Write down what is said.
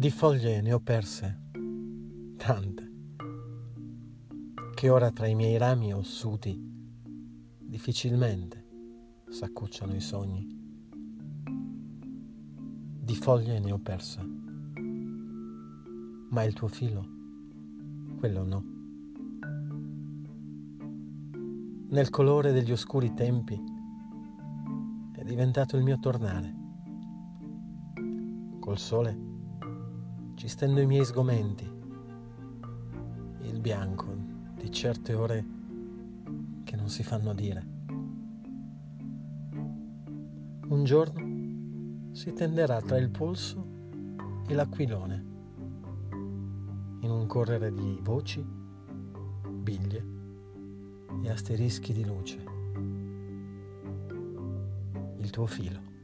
Di foglie ne ho perse tante, che ora tra i miei rami ossuti difficilmente s'accucciano i sogni. Di foglie ne ho perse, ma il tuo filo, quello no. Nel colore degli oscuri tempi è diventato il mio tornare. Col sole ci stendo i miei sgomenti, il bianco di certe ore che non si fanno dire. Un giorno si tenderà tra il polso e l'aquilone, in un correre di voci, biglie e asterischi di luce. Il tuo filo.